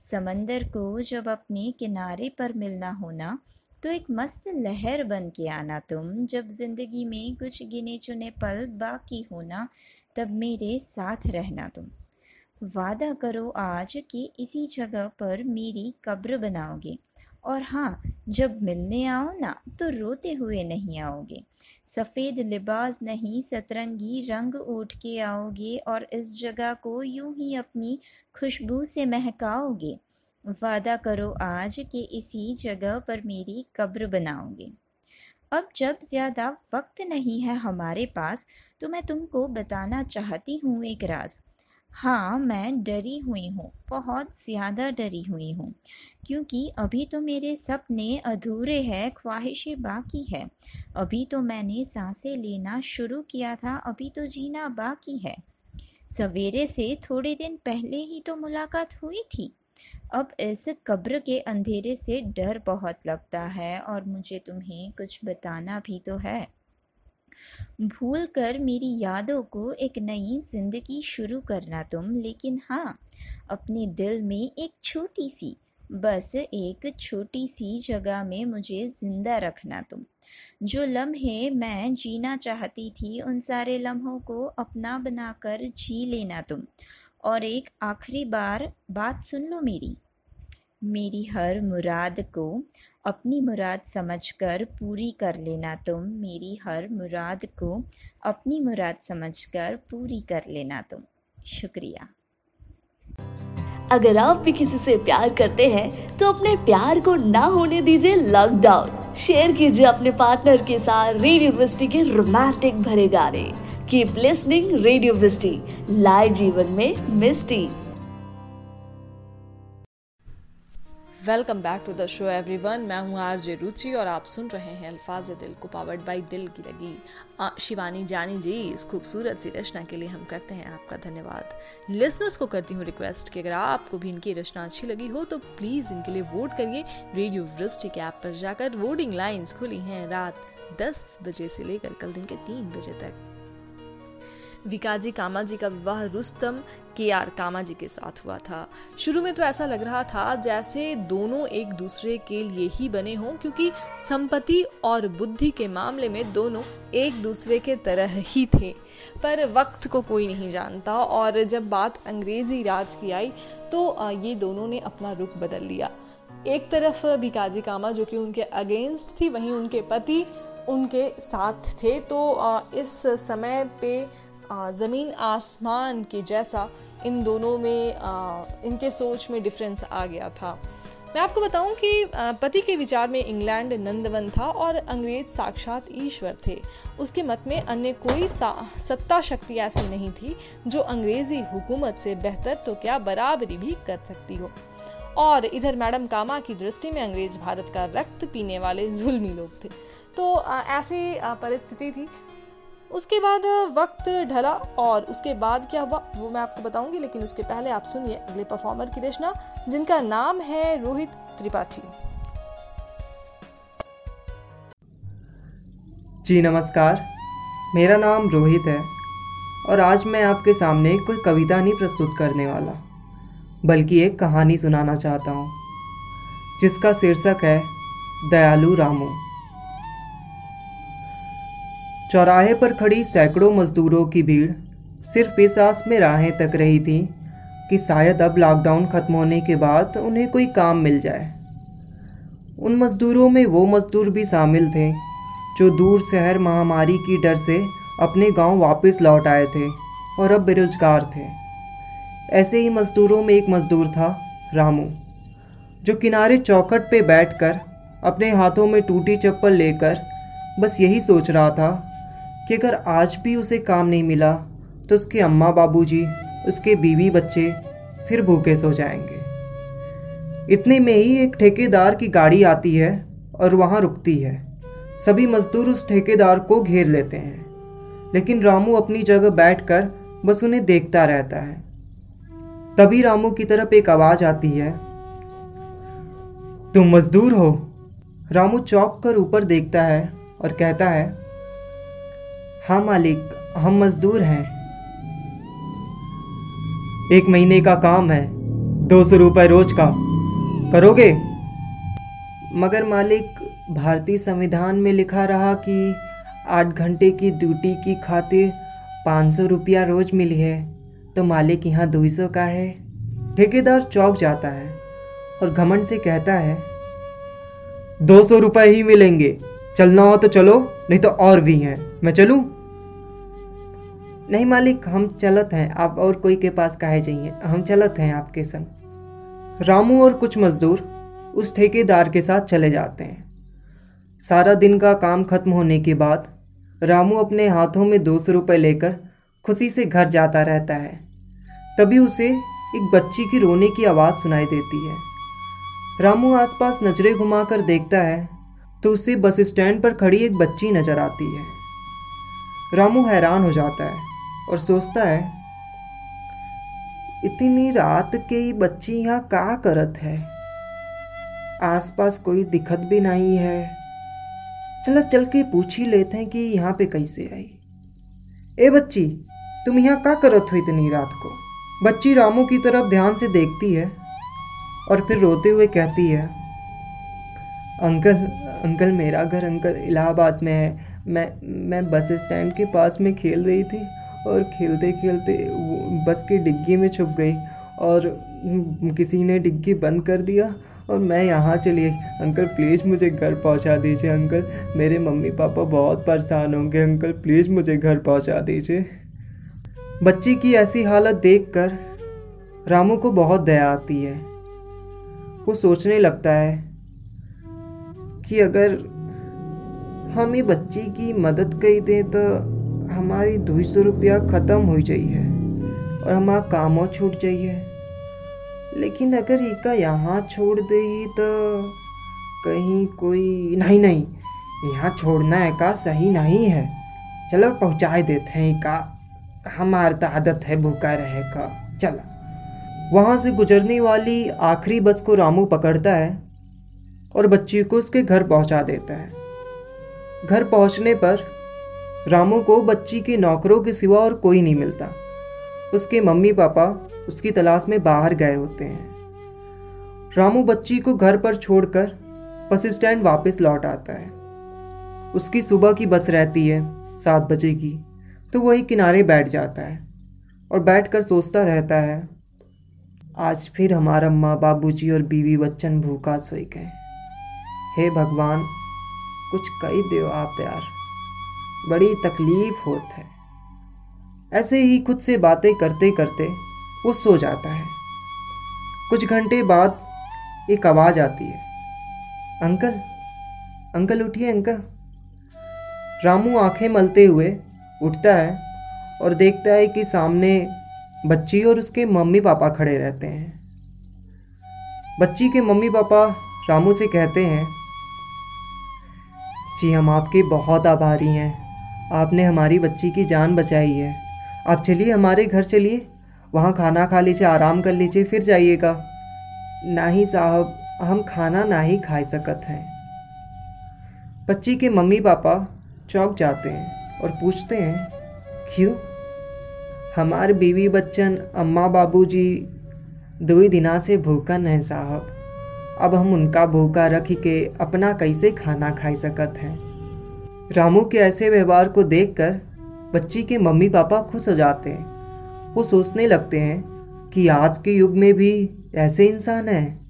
समंदर को जब अपने किनारे पर मिलना होना तो एक मस्त लहर बन के आना तुम। जब ज़िंदगी में कुछ गिने चुने पल बाकी होना तब मेरे साथ रहना तुम। वादा करो आज कि इसी जगह पर मेरी कब्र बनाओगे। और हाँ जब मिलने आओ ना तो रोते हुए नहीं आओगे। सफ़ेद लिबास नहीं, सतरंगी रंग उठ के आओगे और इस जगह को यूँ ही अपनी खुशबू से महकाओगे। वादा करो आज कि इसी जगह पर मेरी कब्र बनाओगे। अब जब ज़्यादा वक्त नहीं है हमारे पास तो मैं तुमको बताना चाहती हूँ एक राज। हाँ मैं डरी हुई हूँ, बहुत ज़्यादा डरी हुई हूँ, क्योंकि अभी तो मेरे सपने अधूरे हैं, ख्वाहिशें बाकी है। अभी तो मैंने साँसें लेना शुरू किया था, अभी तो जीना बाकी है। सवेरे से थोड़े दिन पहले ही तो मुलाकात हुई थी। अब इस कब्र के अंधेरे से डर बहुत लगता है, और मुझे तुम्हें कुछ बताना भी तो है। भूल कर मेरी यादों को एक नई ज़िंदगी शुरू करना तुम। लेकिन हाँ अपने दिल में एक छोटी सी, बस एक छोटी सी जगह में मुझे ज़िंदा रखना तुम। जो लम्हे मैं जीना चाहती थी, उन सारे लम्हों को अपना बनाकर जी लेना तुम। और एक आखिरी बार, बात सुन लो मेरी। मेरी हर मुराद को अपनी मुराद समझकर पूरी कर लेना तुम, मेरी हर मुराद को अपनी मुराद समझकर पूरी कर लेना तुम। शुक्रिया। अगर आप भी किसी से प्यार करते हैं तो अपने प्यार को ना होने दीजिए लॉकडाउन शेयर कीजिए अपने पार्टनर के साथ रेडियो यूनिवर्सिटी के रोमांटिक भरे गाने। Keep listening radio university live जीवन में मिस्टी welcome back to the show everyone मैं हूँ आरजे रुचि और आप सुन रहे हैं अल्फाज दिल को पावर्ड बाय दिल की लगी। शिवानी, जानी जी, इस खूबसूरत सी रचना के लिए हम करते हैं आपका धन्यवाद। लिसनर्स को करती हूँ रिक्वेस्ट कि अगर आपको भी इनकी रचना अच्छी लगी हो तो प्लीज़ इनके लिए वोट करिए। रेडियो वृष्टि के ऐप पर जाकर वोटिंग लाइन्स खुली हैं रात दस बजे से लेकर कल दिन के तीन बजे तक। विकाजी कामा जी का विवाह रुस्तम के आर कामा जी के साथ हुआ था। शुरू में तो ऐसा लग रहा था जैसे दोनों एक दूसरे के लिए ही बने हों, क्योंकि संपत्ति और बुद्धि के मामले में दोनों एक दूसरे के तरह ही थे। पर वक्त को कोई नहीं जानता और जब बात अंग्रेज़ी राज की आई तो ये दोनों ने अपना रुख बदल लिया। एक तरफ़ भिकाजी कामा जो कि उनके अगेंस्ट थी, वहीं उनके पति उनके साथ थे तो इस समय पे ज़मीन आसमान के जैसा इन दोनों में इनके सोच में डिफरेंस आ गया था। मैं आपको बताऊँ कि पति के विचार में इंग्लैंड नंदवन था और अंग्रेज़ साक्षात ईश्वर थे। उसके मत में अन्य कोई सत्ता शक्ति ऐसी नहीं थी जो अंग्रेज़ी हुकूमत से बेहतर तो क्या बराबरी भी कर सकती हो। और इधर मैडम कामा की दृष्टि में अंग्रेज़ भारत का रक्त पीने वाले जुल्मी लोग थे। तो ऐसी परिस्थिति थी। उसके बाद वक्त ढला और उसके बाद क्या हुआ, वो मैं आपको बताऊँगी, लेकिन उसके पहले आप सुनिए अगले परफॉर्मर की रचना, जिनका नाम है रोहित त्रिपाठी। जी नमस्कार, मेरा नाम रोहित है और आज मैं आपके सामने कोई कविता नहीं प्रस्तुत करने वाला, बल्कि एक कहानी सुनाना चाहता हूँ, जिसका शीर्षक है दयालु रामू। चौराहे पर खड़ी सैकड़ों मजदूरों की भीड़ सिर्फ़ इस आस में राहें तक रही थी कि शायद अब लॉकडाउन खत्म होने के बाद उन्हें कोई काम मिल जाए। उन मजदूरों में वो मजदूर भी शामिल थे, जो दूर शहर महामारी की डर से अपने गाँव वापस लौट आए थे और अब बेरोजगार थे। ऐसे ही मजदूरों में एक मजदूर था, रामू, जो किनारे चौखट पे बैठकर अपने हाथों में टूटी चप्पल लेकर बस यही सोच रहा था कि अगर आज भी उसे काम नहीं मिला तो उसके अम्मा बाबूजी, उसके बीवी बच्चे फिर भूखे सो जाएँगे। इतने में ही एक ठेकेदार की गाड़ी आती है और वहाँ रुकती है। सभी मजदूर उस ठेकेदार को घेर लेते हैं। लेकिन रामू अपनी जगह बैठकर बस उन्हें देखता रहता है। तभी रामू की तरफ़ एक आवाज़ आती है। तुम मजदूर हो? रामू चौंक कर ऊपर देखता है और कहता है हाँ मालिक, हम मज़दूर हैं। एक महीने का काम है, दो सौ रुपये रोज का। करोगे? मगर मालिक, भारतीय संविधान में लिखा रहा कि आठ घंटे की ड्यूटी की खातिर पाँच सौ रुपया रोज मिली है तो मालिक यहाँ दो सौ का है। ठेकेदार चौक जाता है और घमंड से कहता है, दो सौ रुपये ही मिलेंगे, चलना हो तो चलो, नहीं तो और भी हैं। मैं चलूँ? नहीं मालिक, हम चलत हैं। आप और कोई के पास कहे चाहिए हम चलत हैं आपके संग। रामू और कुछ मजदूर उस ठेकेदार के साथ चले जाते हैं। सारा दिन का काम खत्म होने के बाद रामू अपने हाथों में दो सौ रुपये लेकर खुशी से घर जाता रहता है। तभी उसे एक बच्ची की रोने की आवाज़ सुनाई देती है। रामू आसपास नज़रें घुमाकर देखता है तो उसे बस स्टैंड पर खड़ी एक बच्ची नज़र आती है। रामू हैरान हो जाता है और सोचता है, इतनी रात के बच्ची यहाँ का करत है? आसपास कोई दिखत भी नहीं है। चलो चल के पूछ ही लेते हैं कि यहाँ पे कैसे आई? ए बच्ची, तुम यहाँ का करत हो इतनी रात को? बच्ची रामू की तरफ़ ध्यान से देखती है और फिर रोते हुए कहती है, अंकल अंकल मेरा घर, अंकल इलाहाबाद में है। मैं मैं बस स्टैंड के पास में खेल रही थी और खेलते खेलते बस की डिग्गी में छुप गई और किसी ने डिग्गी बंद कर दिया और मैं यहाँ चली गई। अंकल प्लीज़ मुझे घर पहुँचा दीजिए, अंकल। मेरे मम्मी पापा बहुत परेशान होंगे। अंकल प्लीज़ मुझे घर पहुँचा दीजिए। बच्ची की ऐसी हालत देखकर रामू को बहुत दया आती है। वो सोचने लगता है कि अगर हम ये बच्ची की मदद कर दें तो हमारी दो सौ रुपया ख़त्म हो जाइए और हमारा कामों छूट जाइए लेकिन अगर इका यहाँ छोड़ दे तो कहीं कोई नहीं नहीं, यहाँ छोड़ना है का सही नहीं है। चलो पहुँचा देते हैं का हमार तो आदत है भूखा रहे का। चलो। वहाँ से गुजरने वाली आखिरी बस को रामू पकड़ता है और बच्ची को उसके घर पहुँचा देता है। घर पहुँचने पर रामू को बच्ची के नौकरों के सिवा और कोई नहीं मिलता। उसके मम्मी पापा उसकी तलाश में बाहर गए होते हैं। रामू बच्ची को घर पर छोड़कर बस स्टैंड वापस लौट आता है। उसकी सुबह की बस रहती है सात बजे की तो वही किनारे बैठ जाता है और बैठकर सोचता रहता है, आज फिर हमारा माँ बाबूजी और बीवी बच्चन भूखा सोई गए। हे भगवान कुछ कही दो आप यार बड़ी तकलीफ़ होत है। ऐसे ही खुद से बातें करते करते वो सो जाता है। कुछ घंटे बाद एक आवाज़ आती है। अंकल अंकल उठिए अंकल। रामू आँखें मलते हुए उठता है और देखता है कि सामने बच्ची और उसके मम्मी पापा खड़े रहते हैं। बच्ची के मम्मी पापा रामू से कहते हैं जी, हम आपके बहुत आभारी हैं। आपने हमारी बच्ची की जान बचाई है। आप चलिए हमारे घर चलिए। वहाँ खाना खा लीजिए, आराम कर लीजिए, फिर जाइएगा। नहीं साहब, हम खाना ना ही खा सकत हैं। बच्ची के मम्मी पापा चौक जाते हैं और पूछते हैं, क्यों? हमारे बीवी बच्चन अम्मा बाबूजी दो ही दिना से भूखन है साहब। अब हम उनका भूखा रख के अपना कैसे खाना खा सकत हैं? रामू के ऐसे व्यवहार को देखकर बच्ची के मम्मी पापा खुश हो जाते हैं। वो सोचने लगते हैं कि आज के युग में भी ऐसे इंसान हैं।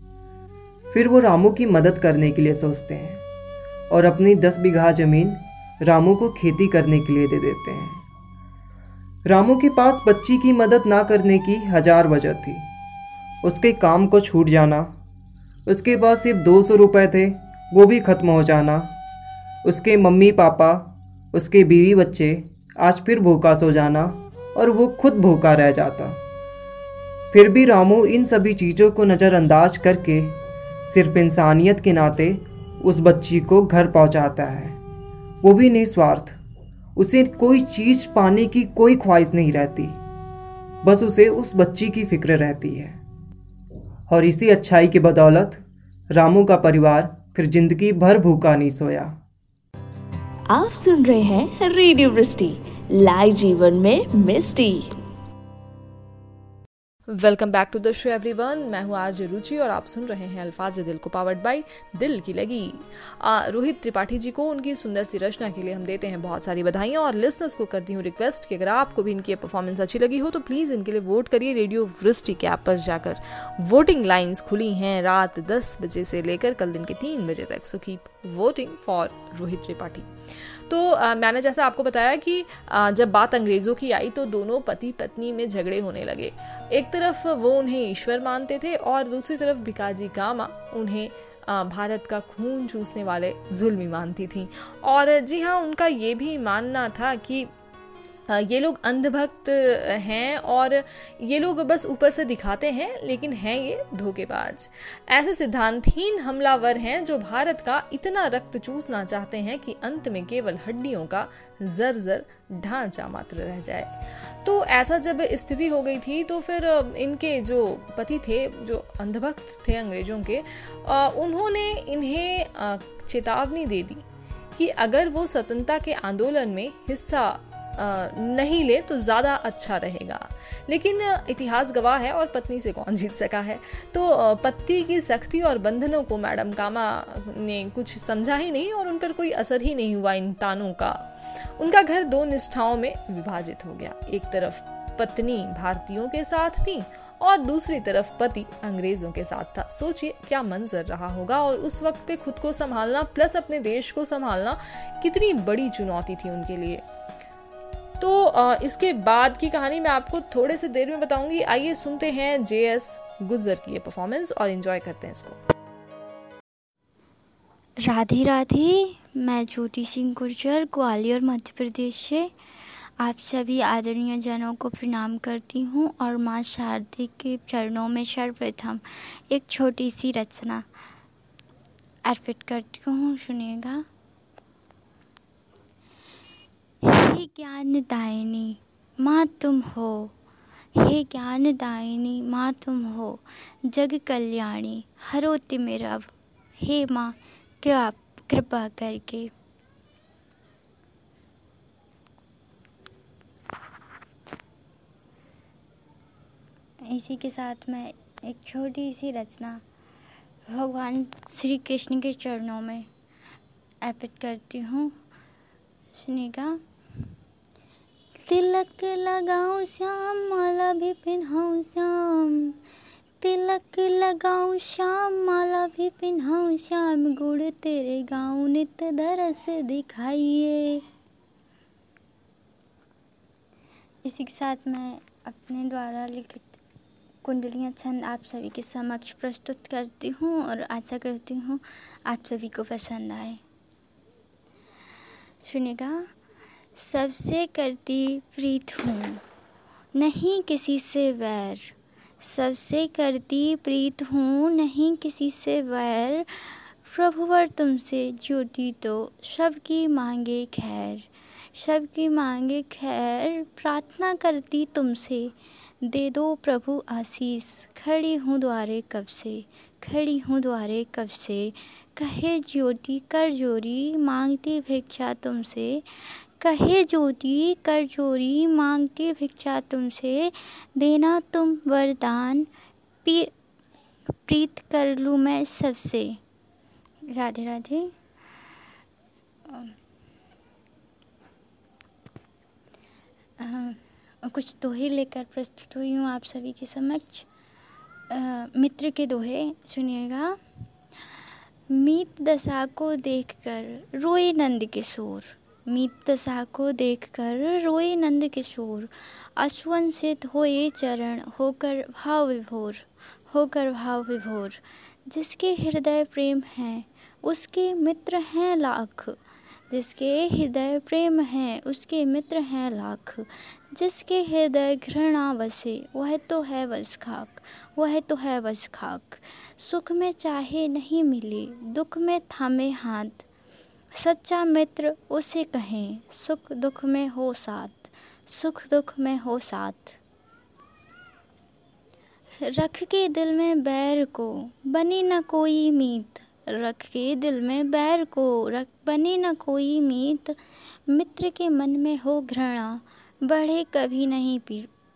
फिर वो रामू की मदद करने के लिए सोचते हैं और अपनी दस बीघा ज़मीन रामू को खेती करने के लिए दे देते हैं। रामू के पास बच्ची की मदद ना करने की हज़ार वजह थी। उसके काम को छूट जाना उसके पास सिर्फ़ दो सौ रुपये थे, वो भी ख़त्म हो जाना। उसके मम्मी पापा, उसके बीवी बच्चे, आज फिर भूखा सो जाना और वो खुद भूखा रह जाता। फिर भी रामू इन सभी चीज़ों को नज़रअंदाज करके सिर्फ़ इंसानियत के नाते उस बच्ची को घर पहुंचाता है। वो भी निस्वार्थ। उसे कोई चीज़ पाने की कोई ख्वाहिश नहीं रहती। बस उसे उस बच्ची की फ़िक्र रहती है। और इसी अच्छाई की बदौलत रामू का परिवार फिर ज़िंदगी भर भूखा नहीं सोया। आप सुन रहे हैं रेडियो लाइव जीवन में मिस्टी। Welcome back to the show everyone मैं हूँ आज रुचि और आप सुन रहे हैं अल्फाज दिल को पावर्ड बाय दिल की लगी। आ, रोहित त्रिपाठी जी को उनकी सुंदर सी रचना के लिए हम देते हैं बहुत सारी बधाइयाँ और लिसनर्स को करती हूँ रिक्वेस्ट कि अगर आपको भी इनकी परफॉर्मेंस अच्छी लगी हो तो प्लीज़ इनके लिए वोट करिए रेडियो वृष्टि के ऐप पर जाकर। वोटिंग लाइन्स खुली हैं रात दस बजे से लेकर कल दिन के तीन बजे तक so keep voting for Rohit Tripathi. तो आ, मैंने जैसा आपको बताया कि आ, जब बात अंग्रेज़ों की आई तो दोनों पति पत्नी में झगड़े होने लगे। एक तरफ़ वो उन्हें ईश्वर मानते थे और दूसरी तरफ़ भिकाजी कामा उन्हें भारत का खून चूसने वाले जुल्मी मानती थी। और जी हाँ उनका ये भी मानना था कि ये लोग अंधभक्त हैं और ये लोग बस ऊपर से दिखाते हैं, लेकिन हैं ये धोखेबाज। ऐसे सिद्धांतहीन हमलावर हैं जो भारत का इतना रक्त चूसना चाहते हैं कि अंत में केवल हड्डियों का जर जर ढांचा मात्र रह जाए। तो ऐसा जब स्थिति हो गई थी तो फिर इनके जो पति थे, जो अंधभक्त थे अंग्रेज़ों के उन्होंने इन्हें चेतावनी दे दी कि अगर वो स्वतंत्रता के आंदोलन में हिस्सा नहीं ले तो ज़्यादा अच्छा रहेगा। लेकिन इतिहास गवाह है और पत्नी से कौन जीत सका है? तो पति की सख्ती और बंधनों को मैडम कामा ने कुछ समझा ही नहीं और उन पर कोई असर ही नहीं हुआ इन तानों का। उनका घर दो निष्ठाओं में विभाजित हो गया। एक तरफ़ पत्नी भारतीयों के साथ थी और दूसरी तरफ़ पति अंग्रेज़ों के साथ था। सोचिए क्या मंजर रहा होगा और उस वक्त पे खुद को संभालना, प्लस अपने देश को संभालना कितनी बड़ी चुनौती थी उनके लिए। तो इसके बाद की कहानी मैं आपको थोड़े से देर में बताऊँगी। आइए सुनते हैं जे एस गुजर की परफॉर्मेंस और इन्जॉय करते हैं इसको। राधे राधे, मैं ज्योति सिंह गुर्जर, ग्वालियर, मध्य प्रदेश से। आप सभी आदरणीय जनों को प्रणाम करती हूँ और माँ शारदी के चरणों में सर्वप्रथम एक छोटी सी रचना अर्पित करती हूँ, सुनिएगा। हे ज्ञान दायिनी माँ तुम हो। हे ज्ञान दायिनी माँ तुम हो। जग कल्याणी हरोति मेरा हे माँ, कृपा कृपा करके। इसी के साथ मैं एक छोटी सी रचना भगवान श्री कृष्ण के चरणों में अर्पित करती हूँ। सुनिएगा। तिलक लगाऊँ श्याम, माला भी पहनाऊं श्याम। तिलक लगाऊँ श्याम, माला भी पहनाऊं श्याम। गुड़ तेरे गाँव नित दरस दिखाइए। इसी के साथ मैं अपने द्वारा लिखित कुंडलियाँ छंद आप सभी के समक्ष प्रस्तुत करती हूँ और आशा करती हूँ आप सभी को पसंद आए। सुनिएगा सबसे करती प्रीत हूँ। नहीं किसी से वैर। सबसे करती प्रीत हूँ, नहीं किसी से वैर। प्रभुवर तुमसे ज्योति तो सबकी मांगे खैर। सबकी मांगे खैर, प्रार्थना करती तुमसे। दे दो प्रभु आशीष। खड़ी हूँ द्वारे कब से? खड़ी हूँ द्वारे कब से? कहे ज्योति, कर जोरी मांगती भिक्षा तुमसे। कहे ज्योति, कर चोरी मांगती भिक्षा तुमसे। देना तुम वरदान प्रीत कर लूँ मैं सबसे। राधे राधे। कुछ दोहे लेकर प्रस्तुत हुई हूँ आप सभी के समक्ष। मित्र के दोहे, सुनिएगा। मीत दशा को देखकर रोए नंद किशोर। मीत दशा को देखकर रोए नंद किशोर। अश्वंसित होए चरण, होकर भाव विभोर, होकर भाव विभोर। जिसके हृदय प्रेम है, उसके मित्र हैं लाख। जिसके हृदय प्रेम है, उसके मित्र हैं लाख। जिसके हृदय घृणा बसे वह तो है बस खाक। वह तो है बस खाक सुख में चाहे नहीं मिले, दुख में थामे हाथ। सच्चा मित्र उसे कहें, सुख दुख में हो साथ, सुख दुख में हो साथ। रख के दिल में बैर को, बनी न कोई मीत। रख के दिल में बैर को, रख, बनी न कोई मीत। मित्र के मन में हो घृणा, बढ़े कभी नहीं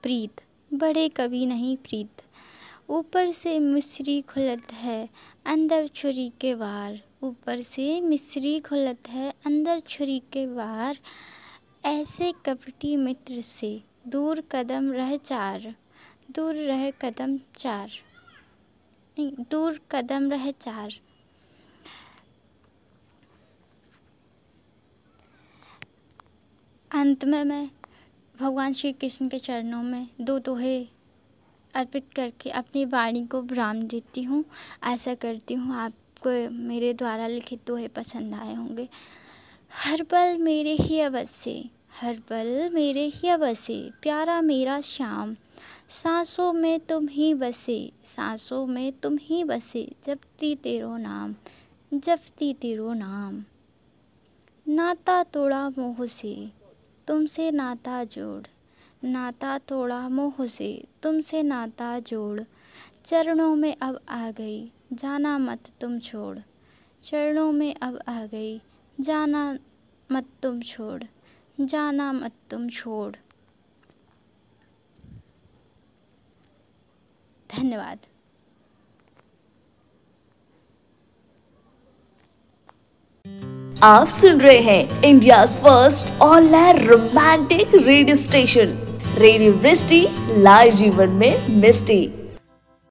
प्रीत, बढ़े कभी नहीं प्रीत। ऊपर से मिश्री खुलत है, अंदर छुरी के वार। ऊपर से मिश्री खुलत है, अंदर छुरी के वार। ऐसे कपटी मित्र से दूर कदम रह चार, दूर रह कदम चार। दूर कदम रह चार। अंत में मैं भगवान श्री कृष्ण के चरणों में दो दोहे अर्पित करके अपनी वाणी को विराम देती हूँ। आशा करती हूँ आपको मेरे द्वारा लिखित दोहे पसंद आए होंगे। हर पल मेरे ही अवश्य, हर पल मेरे ही अवश्य, प्यारा मेरा श्याम। सांसों में तुम ही बसे, सांसों में तुम ही बसे, जपती तेरो नाम, जपती तेरो नाम। नाता तोड़ा मोह से, तुमसे नाता जोड़ नाता तोड़ा मोह से तुमसे नाता जोड़। चरणों में अब आ गई, जाना मत तुम छोड़। चरणों में अब आ गई, जाना मत तुम छोड़। जाना मत तुम छोड़। धन्यवाद। आप सुन रहे हैं India first online romantic radio station. Radio Vrishti live जीवन में मिस्टी